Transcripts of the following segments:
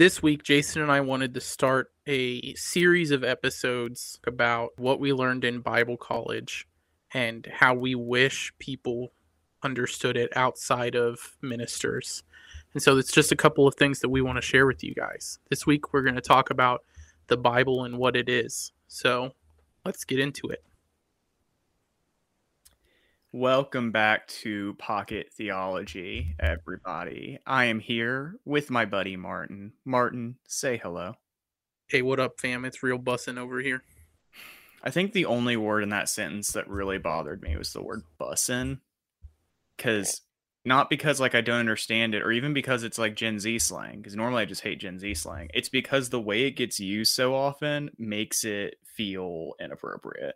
This week, Jason and I wanted to start a series of episodes about what we learned in Bible college and how we wish people understood it outside of ministers. And so it's just a couple of things that we want to share with you guys. This week, we're going to talk about the Bible and what it is. So let's get into it. Welcome back to Pocket Theology, everybody. I am here with my buddy Martin. Martin, say hello. Hey, what up, fam? It's real bussin' over here. I think the only word in that sentence that really bothered me was the word bussin'. Cause not because like I don't understand it or even because it's like Gen Z slang, because normally I just hate Gen Z slang. It's because the way it gets used so often makes it feel inappropriate.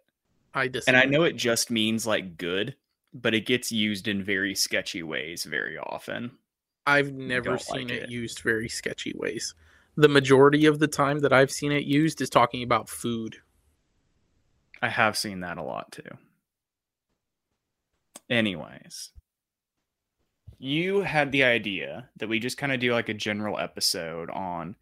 I disagree. And I know it just means like good, but it gets used in very sketchy ways very often. I've never seen like it it. used very sketchy ways. The majority of the time that I've seen it used is talking about food. I have seen that a lot too. Anyways, you had the idea that we just kind of do like a general episode on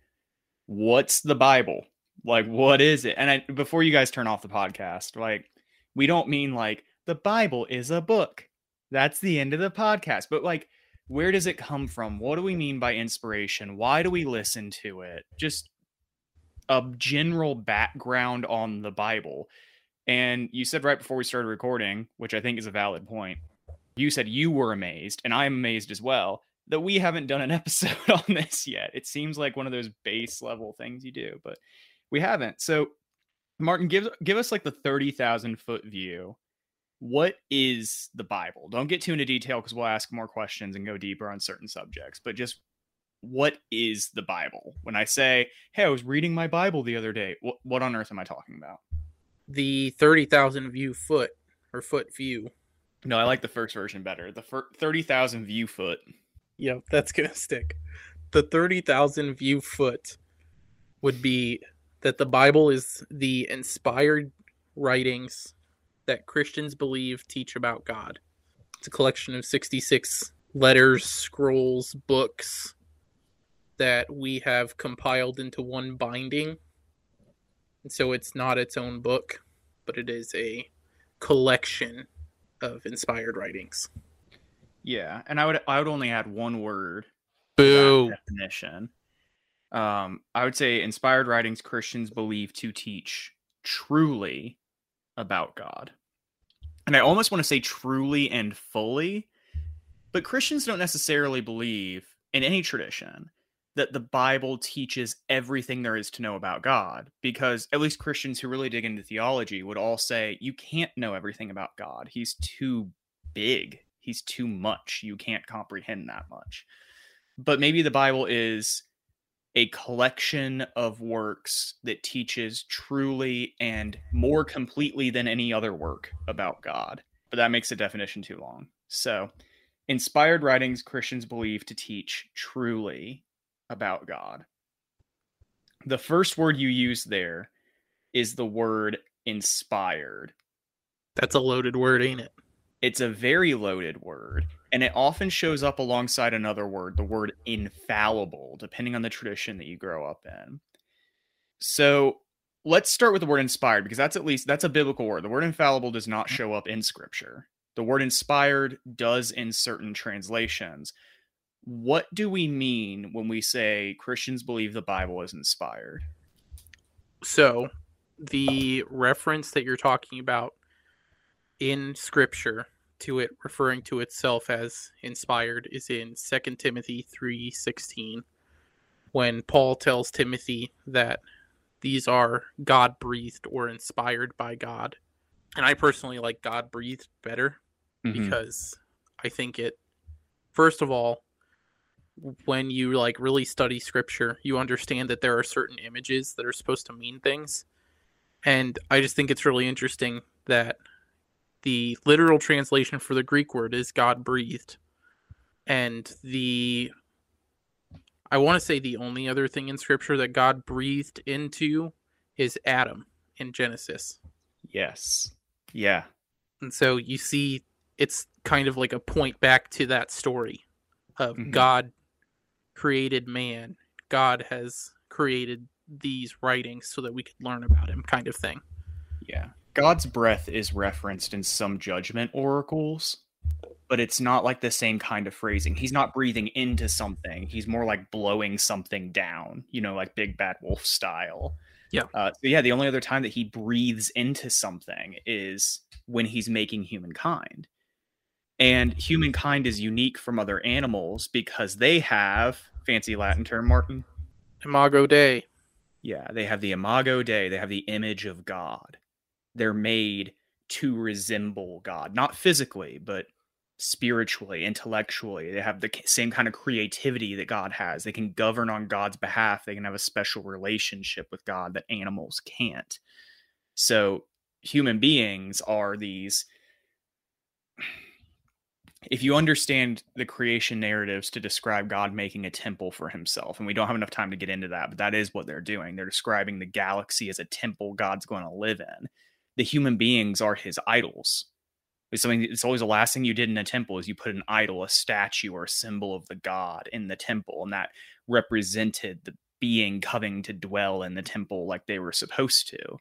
what's the Bible? Like, what is it? And I, before you guys turn off the podcast, like, we don't mean like the Bible is a book. That's the end of the podcast. But like, where does it come from? What do we mean by inspiration? Why do we listen to it? Just a general background on the Bible. And you said right before we started recording, which I think is a valid point, you said you were amazed, and I'm amazed as well, that we haven't done an episode on this yet. It seems like one of those base level things you do, but we haven't. So, Martin, give give us like the thirty thousand foot view. What is the Bible? Don't get too into detail because we'll ask more questions and go deeper on certain subjects. But just what is the Bible? When I say, "Hey, I was reading my Bible the other day," what, what on earth am I talking about? The 30,000 view foot or foot view. No, I like the first version better. The fir- thirty thousand view foot. Yep, that's going to stick. The 30,000 view foot would be that the Bible is the inspired writings that Christians believe teach about God. It's a collection of 66 letters, scrolls, books that we have compiled into one binding. And so it's not its own book, but it is a collection of inspired writings. Yeah, and I would I would only add one word Boo. definition. Um, I would say inspired writings Christians believe to teach truly about God. And I almost want to say truly and fully, but Christians don't necessarily believe in any tradition that the Bible teaches everything there is to know about God, because at least Christians who really dig into theology would all say you can't know everything about God. He's too big, he's too much. You can't comprehend that much. But maybe the Bible is a collection of works that teaches truly and more completely than any other work about God. But that makes the definition too long. So, inspired writings Christians believe to teach truly about God. The first word you use there is the word inspired. That's a loaded word, ain't it? It's a very loaded word, and it often shows up alongside another word, the word infallible, depending on the tradition that you grow up in. So let's start with the word inspired because that's at least that's a biblical word. The word infallible does not mm-hmm. show up in scripture. The word inspired does in certain translations. What do we mean when we say Christians believe the Bible is inspired? So, the reference that you're talking about in scripture to it referring to itself as inspired is in 2 Timothy 3:16 when Paul tells Timothy that these are God-breathed or inspired by God. And I personally like God-breathed better Mm-hmm. because I think it first of all when you like really study scripture you understand that there are certain images that are supposed to mean things and I just think it's really interesting that the literal translation for the Greek word is God breathed and the I want to say the only other thing in scripture that God breathed into is Adam in Genesis Yes. Yeah. and so you see it's kind of like a point back to that story of Mhm. God created man. God has created these writings so that we could learn about him, kind of thing. Yeah. God's breath is referenced in some judgment oracles, but it's not like the same kind of phrasing. He's not breathing into something. He's more like blowing something down, you know, like Big Bad Wolf style. Yeah. Uh, so yeah, the only other time that he breathes into something is when he's making humankind. And humankind is unique from other animals because they have fancy Latin term, Martin. Imago Dei. Yeah, they have the imago Dei. They have the image of God. They're made to resemble God, not physically, but spiritually, intellectually. They have the same kind of creativity that God has. They can govern on God's behalf. They can have a special relationship with God that animals can't. So, human beings are these if you understand the creation narratives to describe God making a temple for himself, and we don't have enough time to get into that, but that is what they're doing. They're describing the galaxy as a temple God's going to live in. The human beings are his idols. It's something it's always the last thing you did in a temple is you put an idol, a statue, or a symbol of the god in the temple, and that represented the being coming to dwell in the temple like they were supposed to.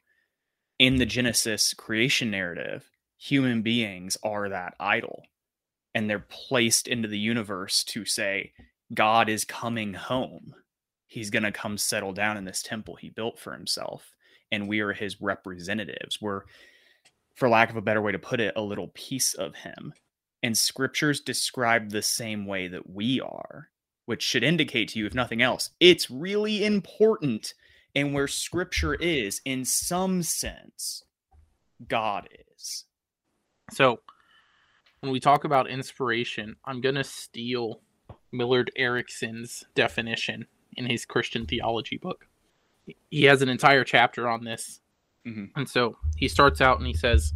In the Genesis creation narrative, human beings are that idol and they're placed into the universe to say God is coming home. He's going to come settle down in this temple he built for himself and we are his representatives. We're for lack of a better way to put it, a little piece of him. And scriptures describe the same way that we are, which should indicate to you, if nothing else, it's really important. And where scripture is, in some sense, God is. So, when we talk about inspiration, I'm going to steal Millard Erickson's definition in his Christian theology book. He has an entire chapter on this. Mm-hmm. And so he starts out and he says,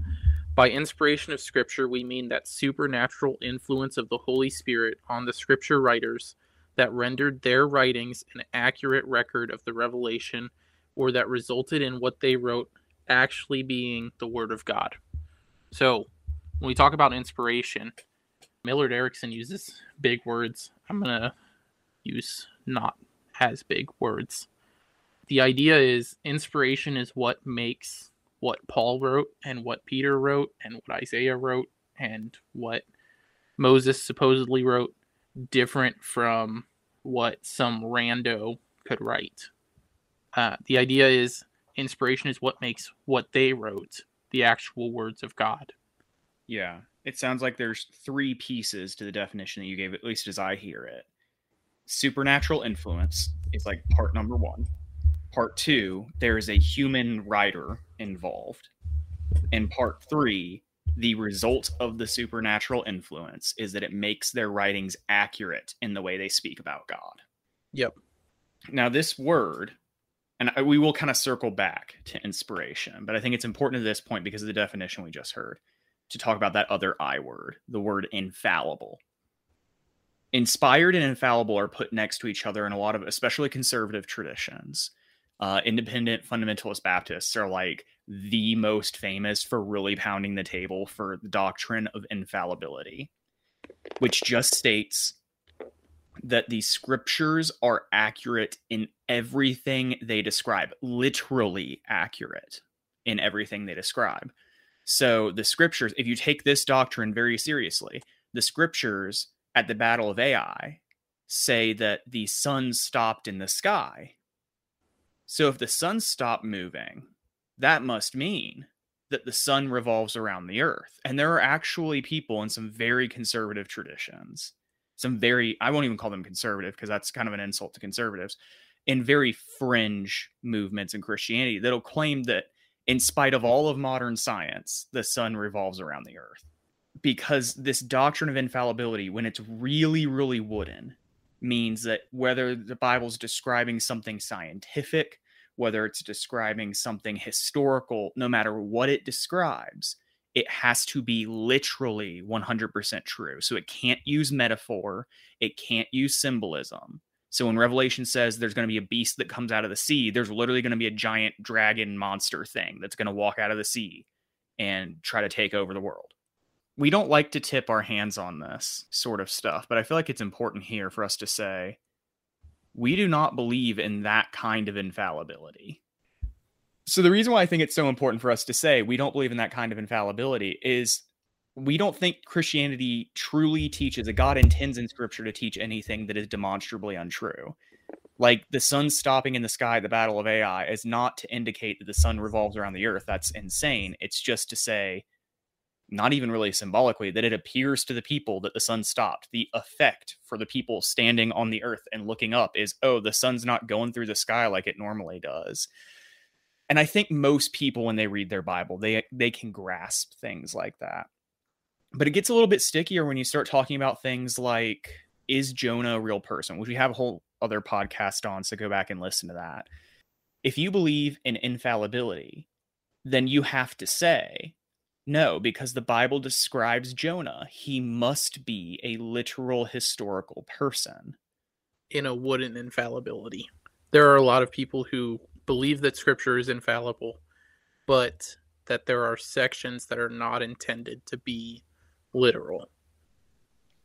By inspiration of Scripture, we mean that supernatural influence of the Holy Spirit on the Scripture writers that rendered their writings an accurate record of the revelation or that resulted in what they wrote actually being the Word of God. So, when we talk about inspiration, Millard Erickson uses big words. I'm going to use not as big words. The idea is inspiration is what makes what Paul wrote and what Peter wrote and what Isaiah wrote and what Moses supposedly wrote different from what some rando could write. Uh, the idea is inspiration is what makes what they wrote the actual words of God. Yeah. It sounds like there's three pieces to the definition that you gave, at least as I hear it. Supernatural influence is like part number one. Part two, there is a human writer involved. In part three, the result of the supernatural influence is that it makes their writings accurate in the way they speak about God. Yep. Now, this word, and we will kind of circle back to inspiration, but I think it's important at this point because of the definition we just heard to talk about that other I word, the word infallible. Inspired and infallible are put next to each other in a lot of, especially conservative traditions. Uh, independent fundamentalist Baptists are like the most famous for really pounding the table for the doctrine of infallibility, which just states that the scriptures are accurate in everything they describe, literally accurate in everything they describe. So the scriptures, if you take this doctrine very seriously, the scriptures at the Battle of Ai say that the sun stopped in the sky. So if the sun stopped moving, that must mean that the sun revolves around the earth. And there are actually people in some very conservative traditions, some very, I won't even call them conservative because that's kind of an insult to conservatives, in very fringe movements in Christianity that'll claim that in spite of all of modern science, the sun revolves around the earth. Because this doctrine of infallibility, when it's really, really wooden, means that whether the Bible's describing something scientific, whether it's describing something historical, no matter what it describes, it has to be literally 100% true. So it can't use metaphor, it can't use symbolism. So when Revelation says there's going to be a beast that comes out of the sea, there's literally going to be a giant dragon monster thing that's going to walk out of the sea and try to take over the world. We don't like to tip our hands on this sort of stuff, but I feel like it's important here for us to say we do not believe in that kind of infallibility. So the reason why I think it's so important for us to say we don't believe in that kind of infallibility is we don't think Christianity truly teaches that God intends in scripture to teach anything that is demonstrably untrue. Like the sun stopping in the sky, the battle of Ai, is not to indicate that the sun revolves around the earth. That's insane. It's just to say, not even really symbolically, that it appears to the people that the sun stopped. The effect for the people standing on the earth and looking up is, oh, the sun's not going through the sky like it normally does and I think most people when they read their Bible, they they can grasp things like that. But it gets a little bit stickier when you start talking about things like is Jonah a real person, which we have a whole other podcast on, so go back and listen to that. If you believe in infallibility, then you have to say no, because the Bible describes Jonah. He must be a literal historical person. In a wooden infallibility. There are a lot of people who believe that scripture is infallible, but that there are sections that are not intended to be literal.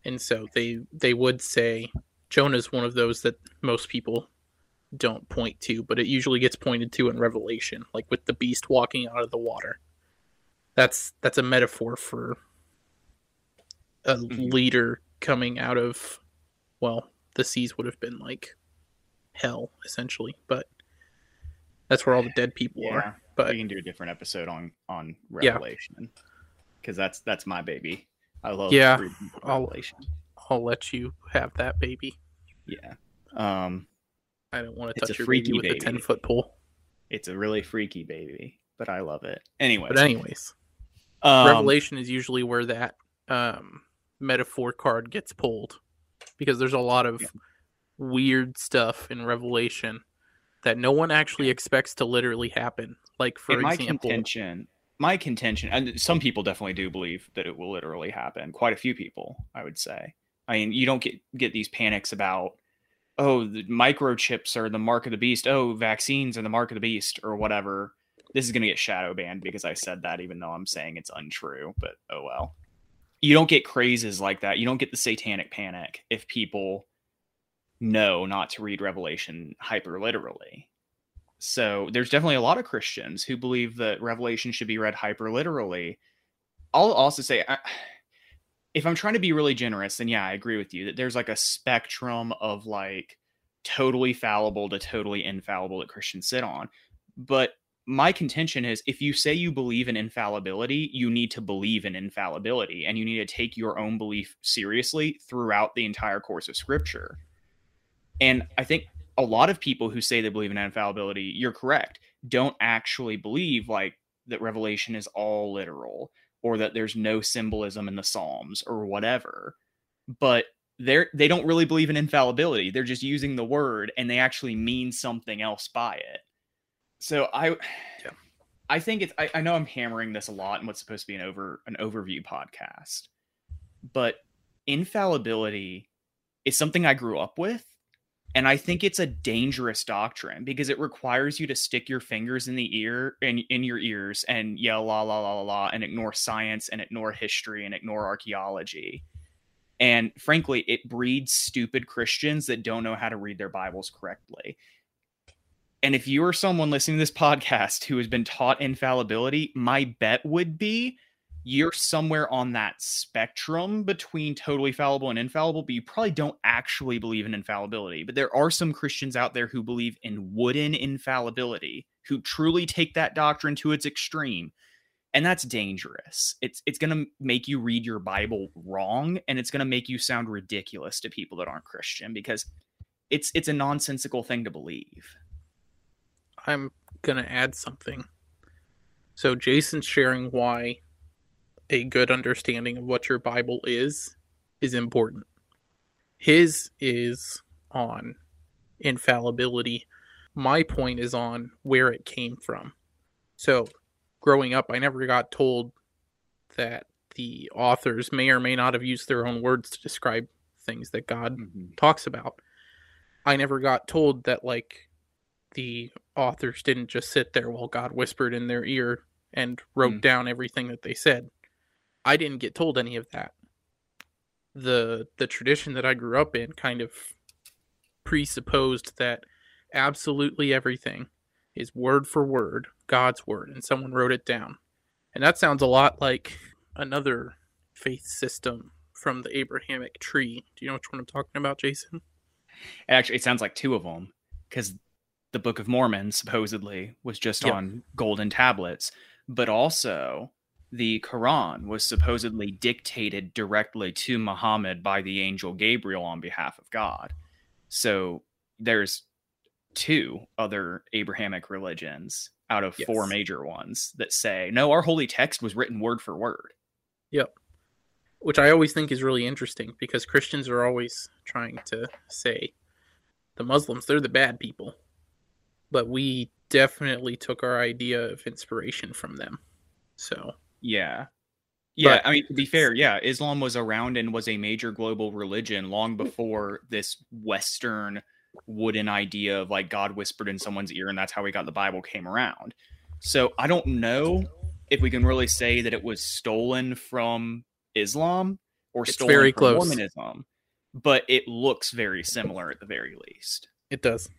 And so they they would say Jonah's one of those that most people don't point to, but it usually gets pointed to in Revelation, like with the beast walking out of the water. That's that's a metaphor for a mm-hmm. leader coming out of well, the seas would have been like hell essentially, but that's where all the dead people yeah, are. But we can do a different episode on on Revelation because yeah. that's that's my baby. I love yeah. Revelation. I'll, I'll let you have that baby. Yeah. Um, I don't want to touch your baby with baby. a ten foot pole. It's a really freaky baby, but I love it. Anyways, but anyways, um, Revelation is usually where that um, metaphor card gets pulled because there's a lot of yeah. weird stuff in Revelation that no one actually expects to literally happen. Like for In my contention, my contention, and some people definitely do believe that it will literally happen. Quite a few people, I would say. I mean, you don't get get these panics about, oh, the microchips are the mark of the beast. Oh, vaccines are the mark of the beast, or whatever. This is going to get shadow banned because I said that, even though I'm saying it's untrue. But oh well. You don't get crazes like that. You don't get the satanic panic if people know not to read Revelation hyper literally. So there's definitely a lot of Christians who believe that Revelation should be read hyper literally. I'll also say, I, if I'm trying to be really generous, then yeah, I agree with you that there's like a spectrum of like totally fallible to totally infallible that Christians sit on. But my contention is if you say you believe in infallibility, you need to believe in infallibility and you need to take your own belief seriously throughout the entire course of scripture. And I think a lot of people who say they believe in infallibility, you're correct, don't actually believe like that revelation is all literal or that there's no symbolism in the Psalms or whatever. But they're they don't really believe in infallibility. They're just using the word and they actually mean something else by it. So I yeah. I think it's I, I know I'm hammering this a lot in what's supposed to be an over an overview podcast. But infallibility is something I grew up with and I think it's a dangerous doctrine because it requires you to stick your fingers in the ear in, in your ears and yell la la la la la and ignore science and ignore history and ignore archaeology. And frankly, it breeds stupid Christians that don't know how to read their Bibles correctly. And if you are someone listening to this podcast who has been taught infallibility, my bet would be you're somewhere on that spectrum between totally fallible and infallible, but you probably don't actually believe in infallibility. But there are some Christians out there who believe in wooden infallibility, who truly take that doctrine to its extreme. And that's dangerous. It's it's going to make you read your Bible wrong and it's going to make you sound ridiculous to people that aren't Christian because it's it's a nonsensical thing to believe. I'm going to add something. So Jason's sharing why a good understanding of what your Bible is is important. His is on infallibility. My point is on where it came from. So, growing up, I never got told that the authors may or may not have used their own words to describe things that God mm-hmm. talks about. I never got told that, like, the authors didn't just sit there while God whispered in their ear and wrote mm. down everything that they said. I didn't get told any of that. The the tradition that I grew up in kind of presupposed that absolutely everything is word for word God's word, and someone wrote it down. And that sounds a lot like another faith system from the Abrahamic tree. Do you know which one I'm talking about, Jason? Actually, it sounds like two of them because the Book of Mormon supposedly was just yep. on golden tablets, but also the Quran was supposedly dictated directly to Muhammad by the angel Gabriel on behalf of God. So there's two other Abrahamic religions out of yes. four major ones that say, no, our holy text was written word for word. Yep. Which I always think is really interesting because Christians are always trying to say the Muslims, they're the bad people. But we definitely took our idea of inspiration from them. So, yeah. Yeah, but, I mean to be fair, yeah, Islam was around and was a major global religion long mm-hmm. before this western wooden idea of like God whispered in someone's ear and that's how we got the Bible came around. So, I don't know if we can really say that it was stolen from Islam or it's stolen very from close. Mormonism, but it looks very similar at the very least. It does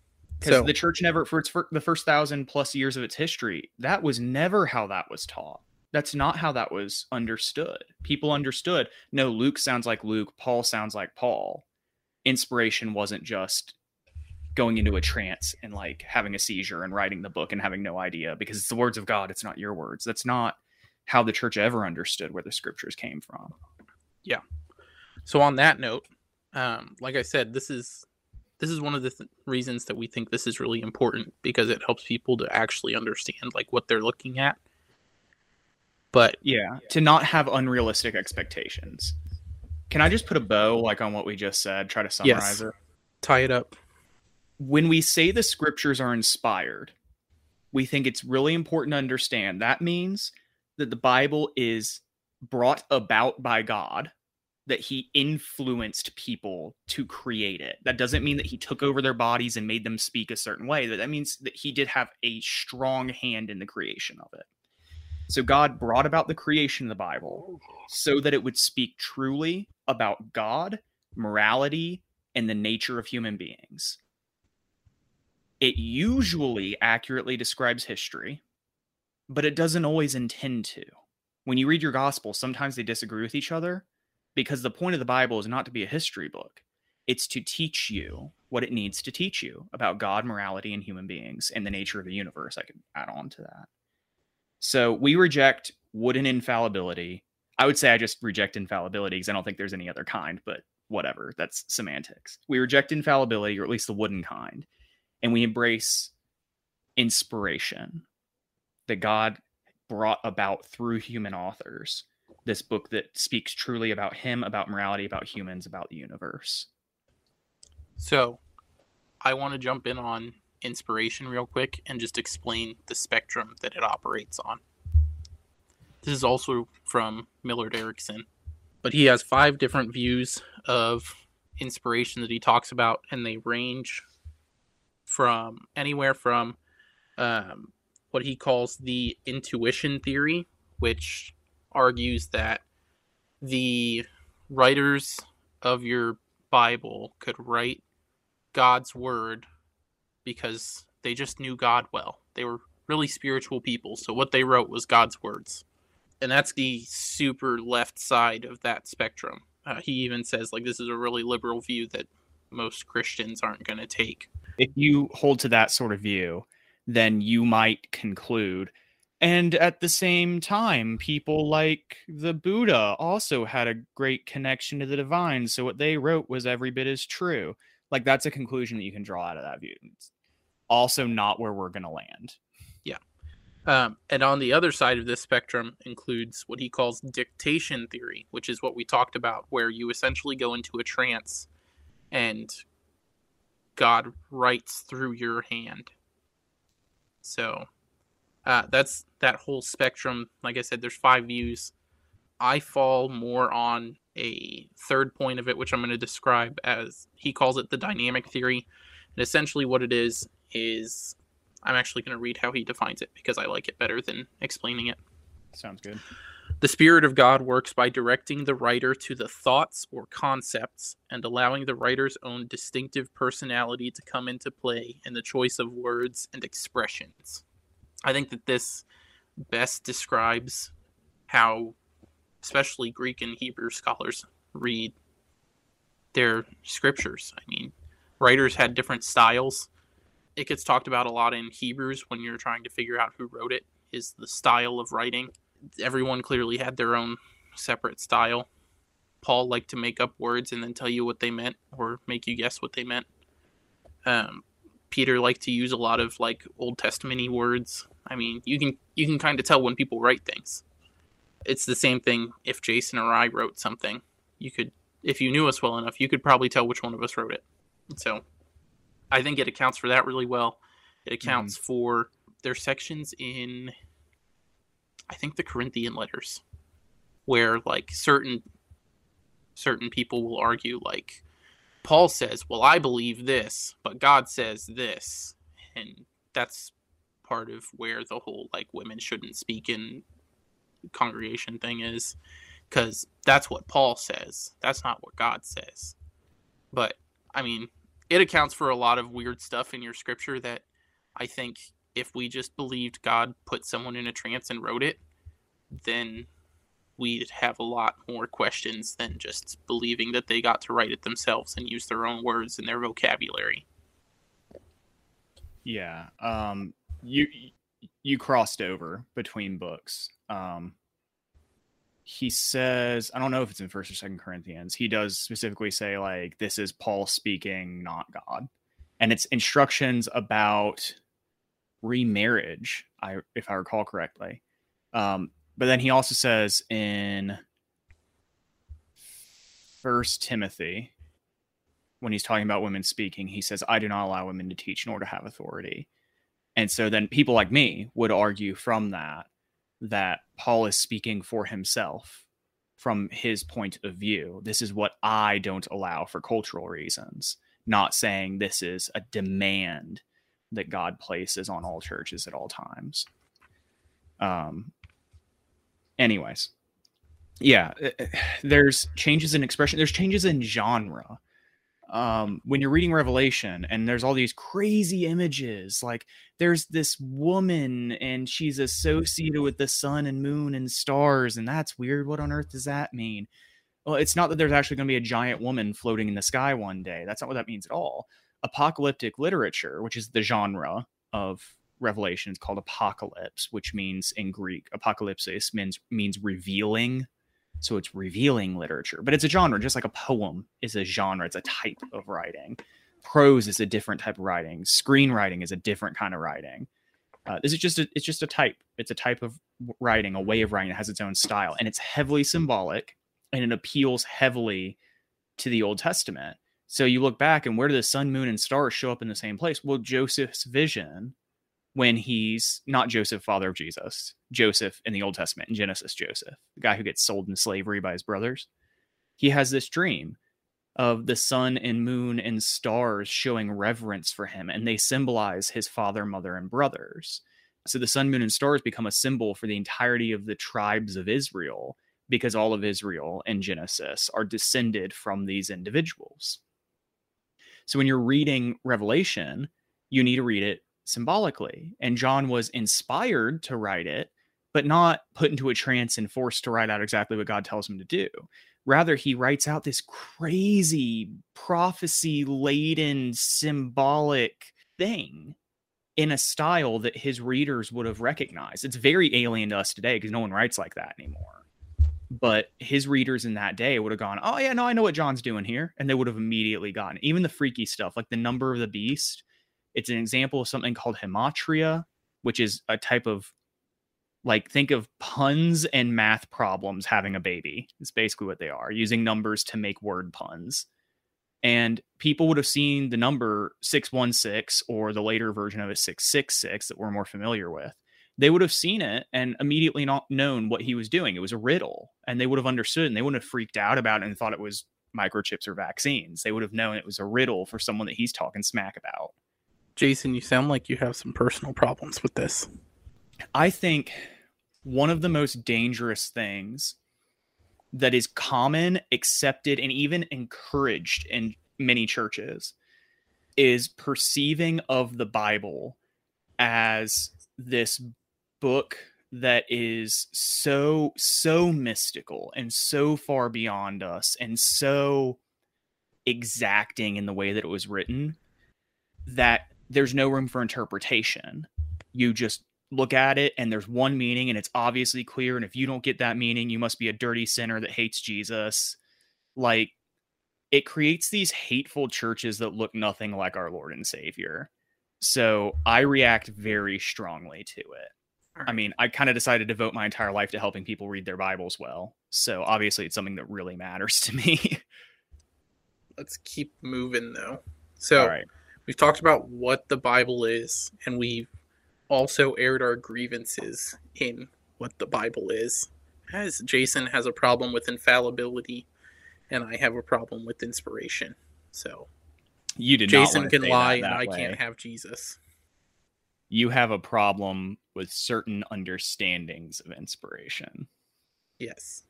because so, the church never for its for the first thousand plus years of its history that was never how that was taught. That's not how that was understood. People understood no luke sounds like luke paul sounds like paul. Inspiration wasn't just going into a trance and like having a seizure and writing the book and having no idea because it's the words of god it's not your words. That's not how the church ever understood where the scriptures came from. Yeah. So on that note um like i said this is this is one of the th- reasons that we think this is really important because it helps people to actually understand like what they're looking at. But yeah to not have unrealistic expectations. Can i just put a bow like on what we just said? Try to summarize yes. it. Tie it up. When we say the scriptures are inspired we think it's really important to understand. That means that the bible is brought about by god that he influenced people to create it. That doesn't mean that he took over their bodies and made them speak a certain way. That means that he did have a strong hand in the creation of it. So God brought about the creation of the Bible so that it would speak truly about God, morality, and the nature of human beings. It usually accurately describes history, but it doesn't always intend to. When you read your gospel, sometimes they disagree with each other because the point of the Bible is not to be a history book. It's to teach you what it needs to teach you about God, morality, and human beings and the nature of the universe. I could add on to that. So we reject wooden infallibility. I would say I just reject infallibility because I don't think there's any other kind, but whatever. That's semantics. We reject infallibility, or at least the wooden kind, and we embrace inspiration that God brought about through human authors this book that speaks truly about him, about morality, about humans, about the universe. So, I want to jump in on inspiration real quick and just explain the spectrum that it operates on. This is also from Millard Erickson, but he has five different views of inspiration that he talks about, and they range from anywhere from um, what he calls the intuition theory, which argues that the writers of your Bible could write God's word because they just knew God well. They were really spiritual people, so what they wrote was God's words. And that's the super left side of that spectrum. Uh, he even says, like, this is a really liberal view that most Christians aren't going to take. If you hold to that sort of view, then you might conclude and at the same time, people like the Buddha also had a great connection to the divine. So what they wrote was every bit as true. Like that's a conclusion that you can draw out of that view. It's also not where we're going to land. Yeah. Um, and on the other side of this spectrum includes what he calls dictation theory, which is what we talked about, where you essentially go into a trance and God writes through your hand. So uh, that's that whole spectrum. Like I said, there's five views. I fall more on a third point of it, which I'm going to describe as he calls it the dynamic theory. And essentially, what it is is I'm actually going to read how he defines it because I like it better than explaining it. Sounds good. The Spirit of God works by directing the writer to the thoughts or concepts and allowing the writer's own distinctive personality to come into play in the choice of words and expressions. I think that this best describes how, especially Greek and Hebrew scholars, read their scriptures. I mean, writers had different styles. It gets talked about a lot in Hebrews when you're trying to figure out who wrote it, is the style of writing everyone clearly had their own separate style. Paul liked to make up words and then tell you what they meant or make you guess what they meant. Um, Peter liked to use a lot of like Old Testamenty words. I mean, you can you can kind of tell when people write things. It's the same thing if Jason or I wrote something. You could if you knew us well enough, you could probably tell which one of us wrote it. So I think it accounts for that really well. It accounts mm-hmm. for their sections in I think the Corinthian letters, where like certain certain people will argue like Paul says, "Well, I believe this, but God says this," and that's part of where the whole like women shouldn't speak in congregation thing is because that's what Paul says. That's not what God says. But I mean, it accounts for a lot of weird stuff in your scripture that I think if we just believed God put someone in a trance and wrote it, then we'd have a lot more questions than just believing that they got to write it themselves and use their own words and their vocabulary. Yeah. Um you you crossed over between books. Um he says, I don't know if it's in first or second Corinthians. He does specifically say like this is Paul speaking, not God. And it's instructions about remarriage, I if I recall correctly. Um, but then he also says in First Timothy, when he's talking about women speaking, he says, I do not allow women to teach nor to have authority. And so then people like me would argue from that that Paul is speaking for himself from his point of view. This is what I don't allow for cultural reasons, not saying this is a demand that God places on all churches at all times. Um, anyways, yeah, eh, eh, there's changes in expression. There's changes in genre. Um, when you're reading Revelation and there's all these crazy images, like there's this woman and she's associated with the sun and moon and stars, and that's weird. What on earth does that mean? Well, it's not that there's actually going to be a giant woman floating in the sky one day. That's not what that means at all apocalyptic literature, which is the genre of Revelation, is called apocalypse, which means in Greek, apocalypsis means means revealing. So it's revealing literature, but it's a genre, just like a poem is a genre. It's a type of writing. Prose is a different type of writing. Screenwriting is a different kind of writing. Uh, this is just a, it's just a type. It's a type of writing, a way of writing that has its own style, and it's heavily symbolic, and it appeals heavily to the Old Testament. So you look back and where do the sun, moon, and stars show up in the same place? Well, Joseph's vision when he's not Joseph, father of Jesus, Joseph in the Old Testament, in Genesis, Joseph, the guy who gets sold in slavery by his brothers. He has this dream of the sun and moon and stars showing reverence for him, and they symbolize his father, mother, and brothers. So the sun, moon, and stars become a symbol for the entirety of the tribes of Israel because all of Israel in Genesis are descended from these individuals. So when you're reading Revelation, you need to read it symbolically. And John was inspired to write it, but not put into a trance and forced to write out exactly what God tells him to do. Rather, he writes out this crazy prophecy laden symbolic thing in a style that his readers would have recognized. It's very alien to us today because no one writes like that anymore but his readers in that day would have gone, "Oh yeah, no, I know what John's doing here," and they would have immediately gotten even the freaky stuff, like the number of the beast. It's an example of something called gematria, which is a type of like think of puns and math problems having a baby. It's basically what they are, using numbers to make word puns. And people would have seen the number 616 or the later version of it 666 that we're more familiar with they would have seen it and immediately not known what he was doing. It was a riddle, and they would have understood, and they wouldn't have freaked out about it and thought it was microchips or vaccines. They would have known it was a riddle for someone that he's talking smack about. Jason, you sound like you have some personal problems with this. I think one of the most dangerous things that is common, accepted, and even encouraged in many churches is perceiving of the Bible as this book that is so so mystical and so far beyond us and so exacting in the way that it was written that there's no room for interpretation. You just look at it and there's one meaning and it's obviously clear. And if you don't get that meaning you must be a dirty sinner that hates Jesus. Like it creates these hateful churches that look nothing like our Lord and Savior. So I react very strongly to it. I mean, I kind of decided to devote my entire life to helping people read their Bibles well. So obviously, it's something that really matters to me. Let's keep moving though. So we've talked about what the Bible is, and we've also aired our grievances in what the Bible is. As Jason has a problem with infallibility, and I have a problem with inspiration. So you did Jason can lie, and I way. can't have Jesus you have a problem with certain understandings of inspiration. Yes.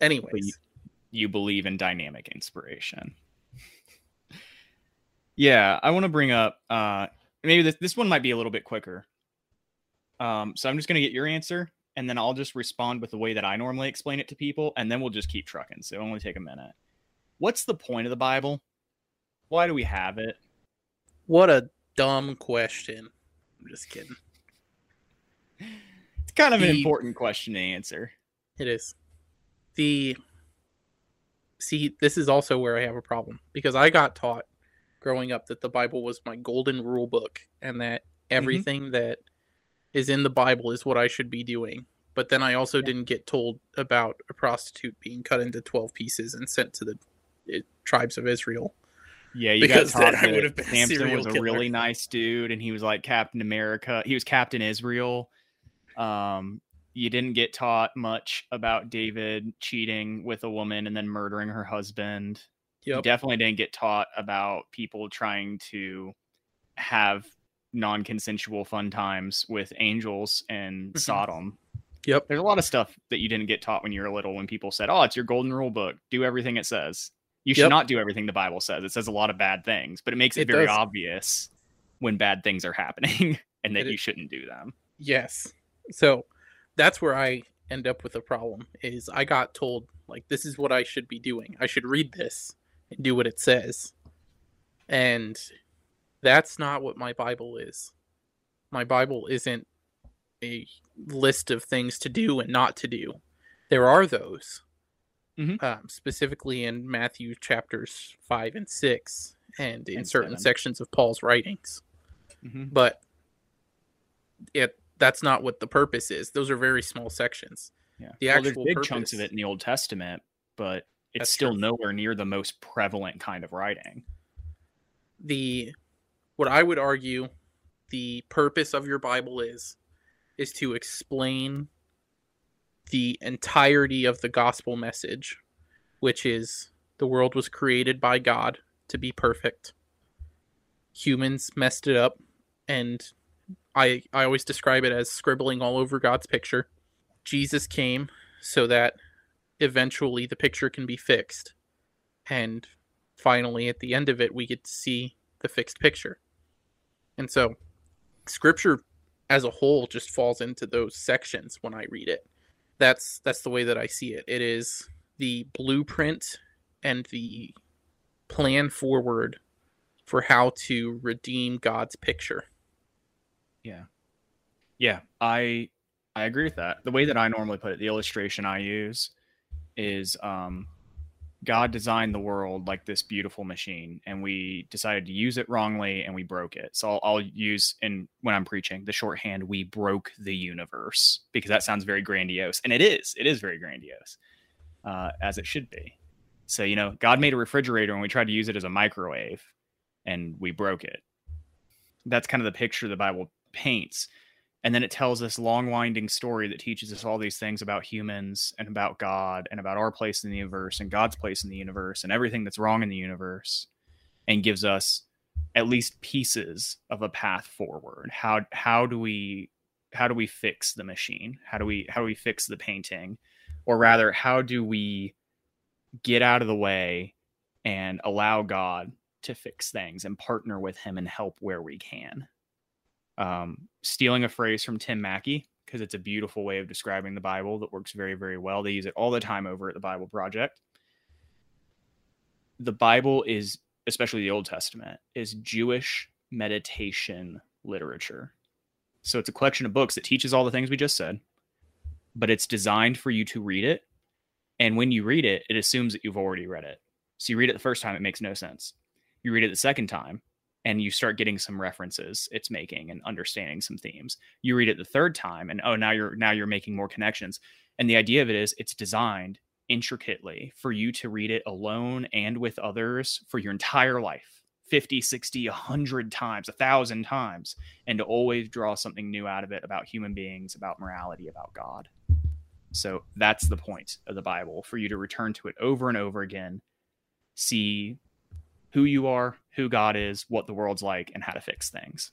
Anyways, you, you, believe in dynamic inspiration. Yeah, I want to bring up uh maybe this this one might be a little bit quicker. Um so I'm just going to get your answer and then I'll just respond with the way that I normally explain it to people and then we'll just keep trucking. So it'll only take a minute. What's the point of the Bible? Why do we have it? What a dumb question. I'm just kidding. It's kind of the, an important question to answer. It is. The see, this is also where I have a problem because I got taught growing up that the Bible was my golden rule book and that mm-hmm. everything mm-hmm. that is in the Bible is what I should be doing. But then I also yeah. didn't get told about a prostitute being cut into 12 pieces and sent to the uh, tribes of Israel. Yeah, you because got taught that Samson was a killer. really nice dude, and he was like Captain America. He was Captain Israel. Um, you didn't get taught much about David cheating with a woman and then murdering her husband. Yep. You definitely didn't get taught about people trying to have non-consensual fun times with angels and mm-hmm. Sodom. Yep. There's a lot of stuff that you didn't get taught when you were little when people said, "Oh, it's your golden rule book. Do everything it says." You should yep. not do everything the Bible says. It says a lot of bad things, but it makes it, it very does. obvious when bad things are happening and that it, you shouldn't do them. Yes. So that's where I end up with a problem is I got told like this is what I should be doing. I should read this do what it says. And that's not what my Bible is. My Bible isn't a list of things to do and not to do. There are those, mm-hmm. um, specifically in Matthew chapters five and six, and in and certain seven. sections of Paul's writings. Mm-hmm. But it that's not what the purpose is. Those are very small sections. Yeah, the well, actual big purpose, chunks of it in the Old Testament, but it's still true. nowhere near the most prevalent kind of writing. The what I would argue the purpose of your Bible is is to explain the entirety of the gospel message, which is the world was created by God to be perfect. Humans messed it up, and I I always describe it as scribbling all over God's picture. Jesus came so that eventually the picture can be fixed. And finally at the end of it we get to see the fixed picture. And so scripture as a whole just falls into those sections when I read it that's that's the way that I see it. It is the blueprint and the plan forward for how to redeem God's picture. Yeah. Yeah, I I agree with that. The way that I normally put it, the illustration I use is um God designed the world like this beautiful machine, and we decided to use it wrongly, and we broke it. So I'll, I'll, use in when I'm preaching the shorthand: "We broke the universe," because that sounds very grandiose, and it is. It is very grandiose, uh, as it should be. So you know, God made a refrigerator, and we tried to use it as a microwave, and we broke it. That's kind of the picture the Bible paints and then it tells this long winding story that teaches us all these things about humans and about god and about our place in the universe and god's place in the universe and everything that's wrong in the universe and gives us at least pieces of a path forward. How how do we how do we fix the machine? How do we how do we fix the painting? Or rather how do we get out of the way and allow god to fix things and partner with him and help where we can um, stealing a phrase from tim Mackie because it's a beautiful way of describing the bible that works very very well they use it all the time over at the bible project the bible is especially the old testament is jewish meditation literature so it's a collection of books that teaches all the things we just said, but it's designed for you to read it. And when you read it, it assumes that you've already read it. So you read it the first time, it makes no sense. You read it the second time, and you start getting some references it's making and understanding some themes. You read it the third time, and oh, now you're now you're making more connections. And the idea of it is it's designed intricately for you to read it alone and with others for your entire life 50, 60, 100 times, a thousand times, and to always draw something new out of it about human beings, about morality, about God. So that's the point of the Bible for you to return to it over and over again, see who you are, who God is, what the world's like, and how to fix things.